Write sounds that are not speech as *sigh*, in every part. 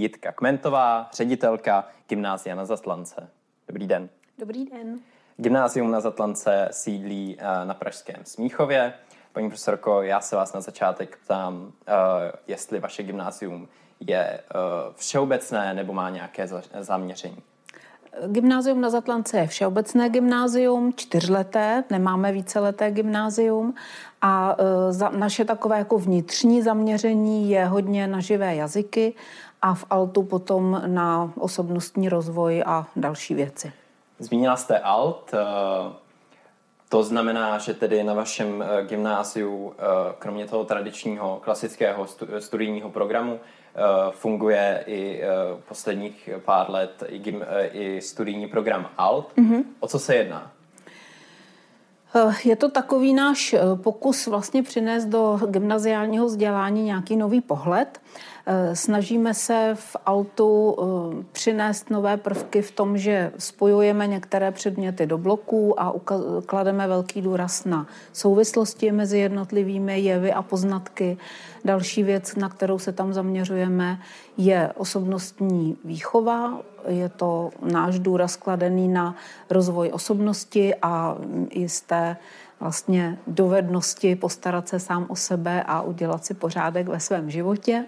Jitka Kmentová, ředitelka Gymnázia na Zatlance. Dobrý den. Dobrý den. Gymnázium na Zatlance sídlí eh, na Pražském Smíchově. Paní profesorko, já se vás na začátek ptám, eh, jestli vaše gymnázium je eh, všeobecné nebo má nějaké zaměření. Gymnázium na Zatlance je všeobecné gymnázium, čtyřleté, nemáme víceleté gymnázium a naše takové jako vnitřní zaměření je hodně na živé jazyky a v Altu potom na osobnostní rozvoj a další věci. Zmínila jste alt, eh, to znamená, že tedy na vašem eh, gymnáziu, eh, kromě toho tradičního klasického studijního programu, funguje i posledních pár let i, gym, i studijní program ALT. Mm-hmm. O co se jedná? Je to takový náš pokus vlastně přinést do gymnaziálního vzdělání nějaký nový pohled. Eh, snažíme se v autu eh, přinést nové prvky v tom, že spojujeme některé předměty do bloků a klademe velký důraz na souvislosti mezi jednotlivými jevy a poznatky. Další věc, na kterou se tam zaměřujeme, je osobnostní výchova. Je to náš důraz kladený na rozvoj osobnosti a jisté vlastně dovednosti postarat se sám o sebe a udělat si pořádek ve svém životě.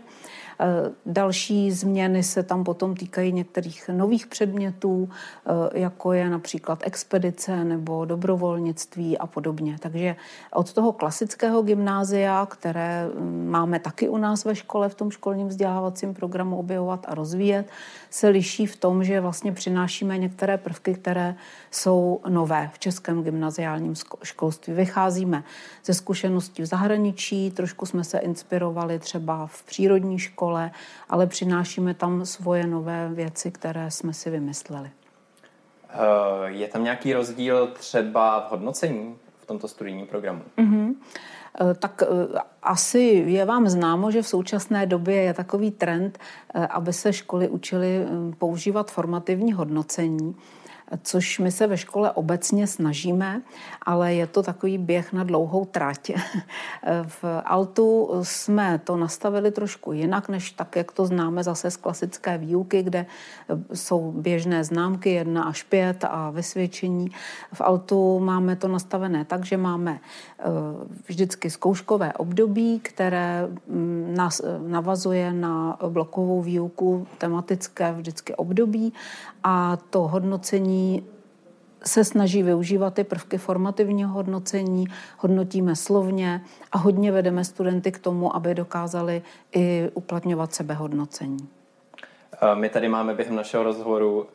Eh, další změny se tam potom týkají některých nových předmětů, eh, jako je například expedice nebo dobrovolnictví a podobně. Takže od toho klasického gymnázia, které mm, máme taky u nás ve škole v tom školním vzdělávacím programu objevovat a rozvíjet, se liší v tom, že vlastně přinášíme některé prvky, které jsou nové v českém gymnaziálním školství. Vycházíme ze zkušeností v zahraničí, trošku jsme se inspirovali třeba v přírodní škole, ale přinášíme tam svoje nové věci, které jsme si vymysleli. Eh, je tam nějaký rozdíl třeba v hodnocení v tomto studijním programu? Mm-hmm. Tak eh, asi je vám známo, že v současné době je takový trend, aby se školy učily používat formativní hodnocení což my se ve škole obecně snažíme, ale je to takový běh na dlouhou trať. *laughs* v Altu jsme to nastavili trošku jinak, než tak, jak to známe zase z klasické výuky, kde jsou běžné známky 1 až 5 a vysvědčení. V Altu máme to nastavené tak, že máme eh, vždycky zkouškové období, které mm, nás navazuje na blokovou výuku tematické vždycky období a to hodnocení se snaží využívat ty prvky formativního hodnocení, hodnotíme slovně a hodně vedeme studenty k tomu, aby dokázali i uplatňovat sebehodnocení. Eh, my tady máme během našeho rozhovoru uh,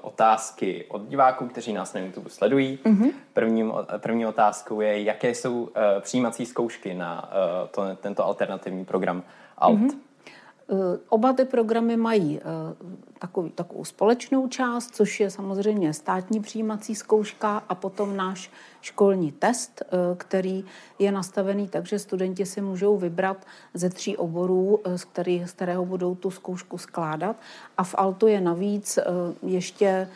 otázky od diváků, kteří nás na YouTube sledují. Mm-hmm. Prvním, první otázkou je, jaké jsou uh, přijímací zkoušky na uh, to, tento alternativní program ALT. Mm-hmm. Eh, oba ty programy mají eh, takový, takovou společnou část, což je samozřejmě státní přijímací zkouška a potom náš školní test, eh, který je nastavený tak, že studenti si můžou vybrat ze tří oborů, z, který, z kterého budou tu zkoušku skládat. A v Altu je navíc ještě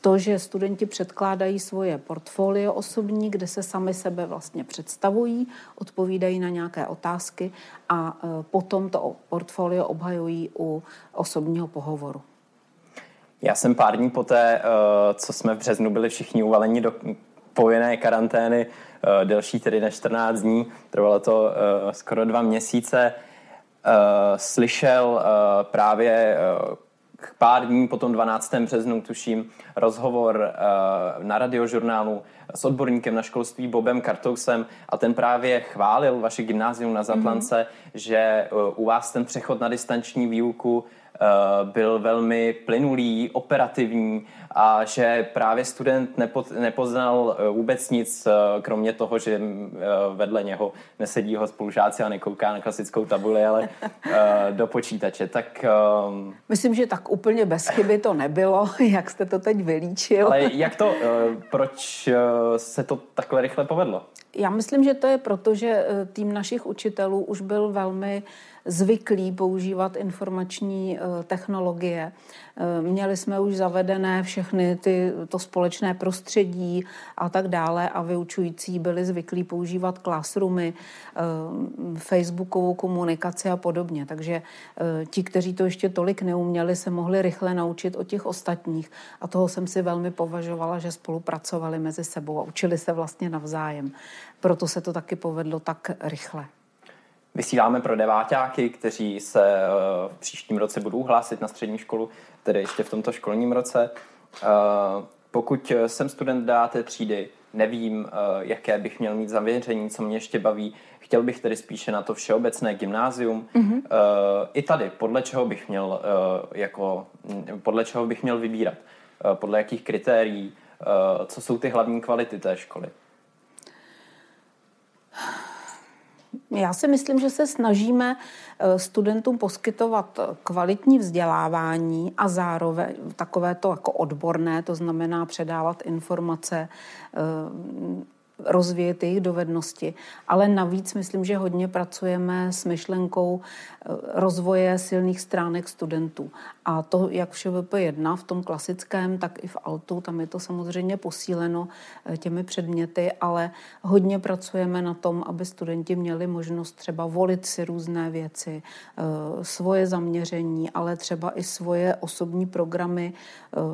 to, že studenti předkládají svoje portfolio osobní, kde se sami sebe vlastně představují, odpovídají na nějaké otázky a e, potom to portfolio obhajují u osobního pohovoru. Já jsem pár dní poté, e, co jsme v březnu byli všichni uvaleni do povinné karantény, e, delší tedy na 14 dní, trvalo to skoro dva měsíce, slyšel právě pár dní po tom 12. březnu, tuším, rozhovor uh, na radiožurnálu s odborníkem na školství Bobem Kartousem a ten právě chválil vaše gymnázium na Zatlance, mm-hmm. že uh, u vás ten přechod na distanční výuku Eh, byl velmi plynulý, operativní a že právě student nepo, nepoznal eh, vůbec nic, eh, kromě toho, že vedle něho nesedí ho spolužáci a nekouká na klasickou tabuli, ale *laughs* do počítače. Tak, Myslím, že tak úplně bez chyby to nebylo, *laughs* jak jste to teď vylíčil. Ale jak to, proč se to takhle rychle povedlo? Já myslím, že to je proto, že tým našich učitelů už byl velmi velmi zvyklí používat informační eh, technologie. Eh, měli jsme už zavedené všechny ty, to společné prostředí a tak dále a vyučující byli zvyklí používat classroomy, eh, facebookovou komunikaci a podobně. Takže ti, kteří to ještě tolik neuměli, se mohli rychle naučit o těch ostatních a toho jsem si velmi považovala, že spolupracovali mezi sebou a učili se vlastně navzájem. Proto se to taky povedlo tak rychle. Vysíláme pro deváťáky, kteří se eh, v příštím roce budou hlásit na střední školu, tedy ještě v tomto školním roce. Eh, pokud jsem student dáté třídy, nevím, eh, jaké bych měl mít zaměření, co mě ještě baví, chtěl bych tedy spíše na to všeobecné gymnázium. Mm-hmm. I tady, podle čeho bych měl jako, podle čeho bych měl vybírat, podle jakých kritérií, co jsou ty hlavní kvality té školy. Já si myslím, že se snažíme eh, studentům poskytovat kvalitní vzdělávání a zároveň takové to jako odborné, to znamená předávat informace eh, rozvíjet jejich dovednosti. Ale navíc myslím, že hodně pracujeme s myšlenkou eh, rozvoje silných stránek studentů. A to jak v ŠVP1, v tom klasickém, tak i v Altu, tam je to samozřejmě posíleno eh, těmi předměty, ale hodně pracujeme na tom, aby studenti měli možnost třeba volit si různé věci, eh, svoje zaměření, ale třeba i svoje osobní programy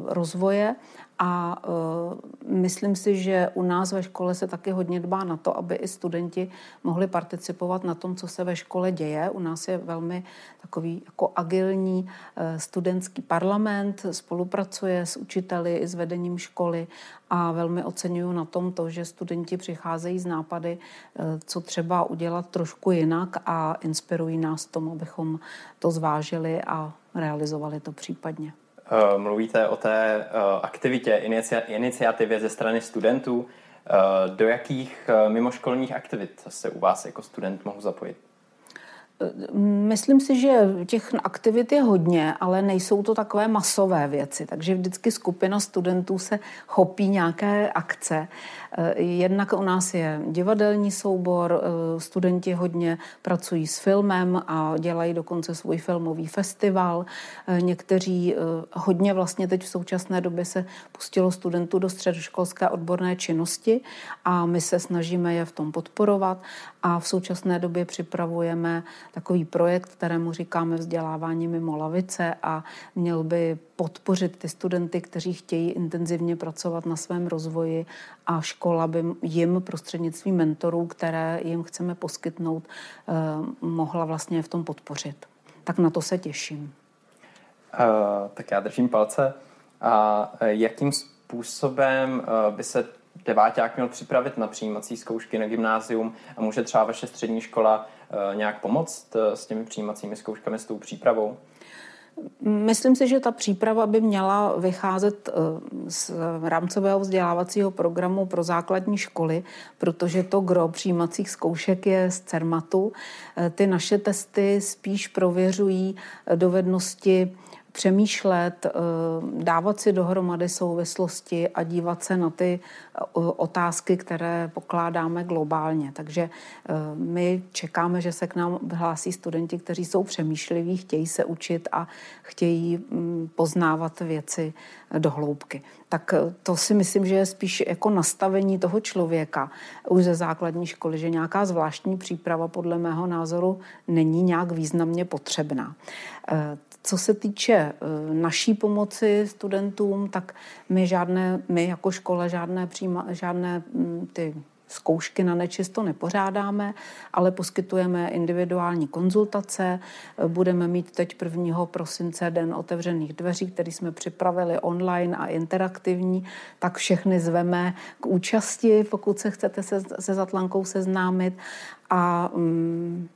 rozvoje a uh, myslím si, že u nás ve škole se taky hodně dbá na to, aby i studenti mohli participovat na tom, co se ve škole děje. U nás je velmi takový jako agilní uh, studentský parlament, spolupracuje s učiteli i s vedením školy a velmi oceňuju na tom to, že studenti přicházejí z nápady, uh, co třeba udělat trošku jinak a inspirují nás tomu, abychom to zvážili a realizovali to případně. Eh, mluvíte o té eh, aktivitě, iniciativě ze strany studentů. Eh, do jakých mimoškolních aktivit se u vás jako student mohu zapojit? Myslím si, že těch aktivit je hodně, ale nejsou to takové masové věci. Takže vždycky skupina studentů se chopí nějaké akce. Eh, jednak u nás je divadelní soubor, eh, studenti hodně pracují s filmem a dělají dokonce svůj filmový festival. Eh, někteří hodně vlastně teď v současné době se pustilo studentů do středoškolské odborné činnosti a my se snažíme je v tom podporovat a v současné době připravujeme takový projekt, kterému říkáme vzdělávání mimo lavice a měl by podpořit ty studenty, kteří chtějí intenzivně pracovat na svém rozvoji a škola by jim prostřednictvím mentorů, které jim chceme poskytnout, eh, mohla vlastně v tom podpořit. Tak na to se těším. Uh, tak já držím palce. A jakým způsobem by se deváťák měl připravit na přijímací zkoušky na gymnázium a může třeba vaše střední škola nějak pomoct s těmi přijímacími zkouškami, s tou přípravou? Myslím si, že ta příprava by měla vycházet eh, z rámcového vzdělávacího programu pro základní školy, protože to gro přijímacích zkoušek je z CERMATu. Eh, ty naše testy spíš prověřují eh, dovednosti přemýšlet, dávat si dohromady souvislosti a dívat se na ty otázky, které pokládáme globálně. Takže eh, my čekáme, že se k nám hlásí studenti, kteří jsou přemýšliví, chtějí se učit a chtějí mm, poznávat věci do hloubky. Tak eh, to si myslím, že je spíš jako nastavení toho člověka už ze základní školy, že nějaká zvláštní příprava podle mého názoru není nějak významně potřebná. Eh, co se týče naší pomoci studentům, tak my žádné, my jako škola žádné přímo přijíma, žádné mm, ty zkoušky na nečisto nepořádáme, ale poskytujeme individuální konzultace. Budeme mít teď 1. prosince den otevřených dveří, který jsme připravili online a interaktivní, tak všechny zveme k účasti, pokud se chcete se, se Zatlankou seznámit. A um,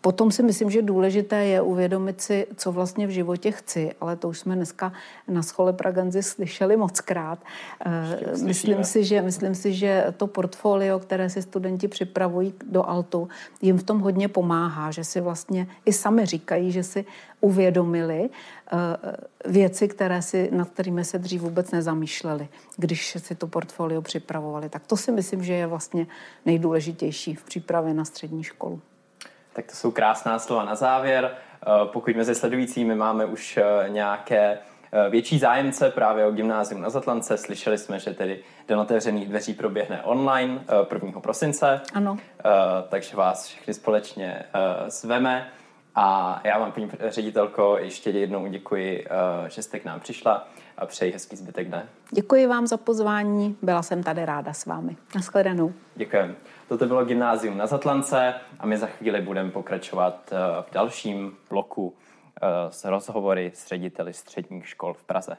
Potom si myslím, že důležité je uvědomit si, co vlastně v životě chci, ale to už jsme dneska na schole Praganzi slyšeli moc krát. Eh, myslím si, že, myslím si, že to portfolio, které si studenti připravují do Altu, jim v tom hodně pomáhá, že si vlastně i sami říkají, že si uvědomili eh, věci, které si, nad kterými se dřív vůbec nezamýšleli, když si to portfolio připravovali. Tak to si myslím, že je vlastně nejdůležitější v přípravě na střední školu. Tak to jsou krásná slova na závěr. Pokud mezi sledujícími máme už nějaké větší zájemce právě o gymnázium na Zatlance. Slyšeli jsme, že tedy Den otevřených dveří proběhne online 1. prosince. Ano. Takže vás všechny společně zveme. A já vám, paní ředitelko, ještě jednou děkuji, eh, že jste k nám přišla a přeji hezký zbytek dne. Děkuji vám za pozvání, byla jsem tady ráda s vámi. Naschledanou. Děkujeme. Toto bylo Gymnázium na Zatlance a my za chvíli budeme pokračovat eh, v dalším bloku eh, s rozhovory s řediteli středních škol v Praze.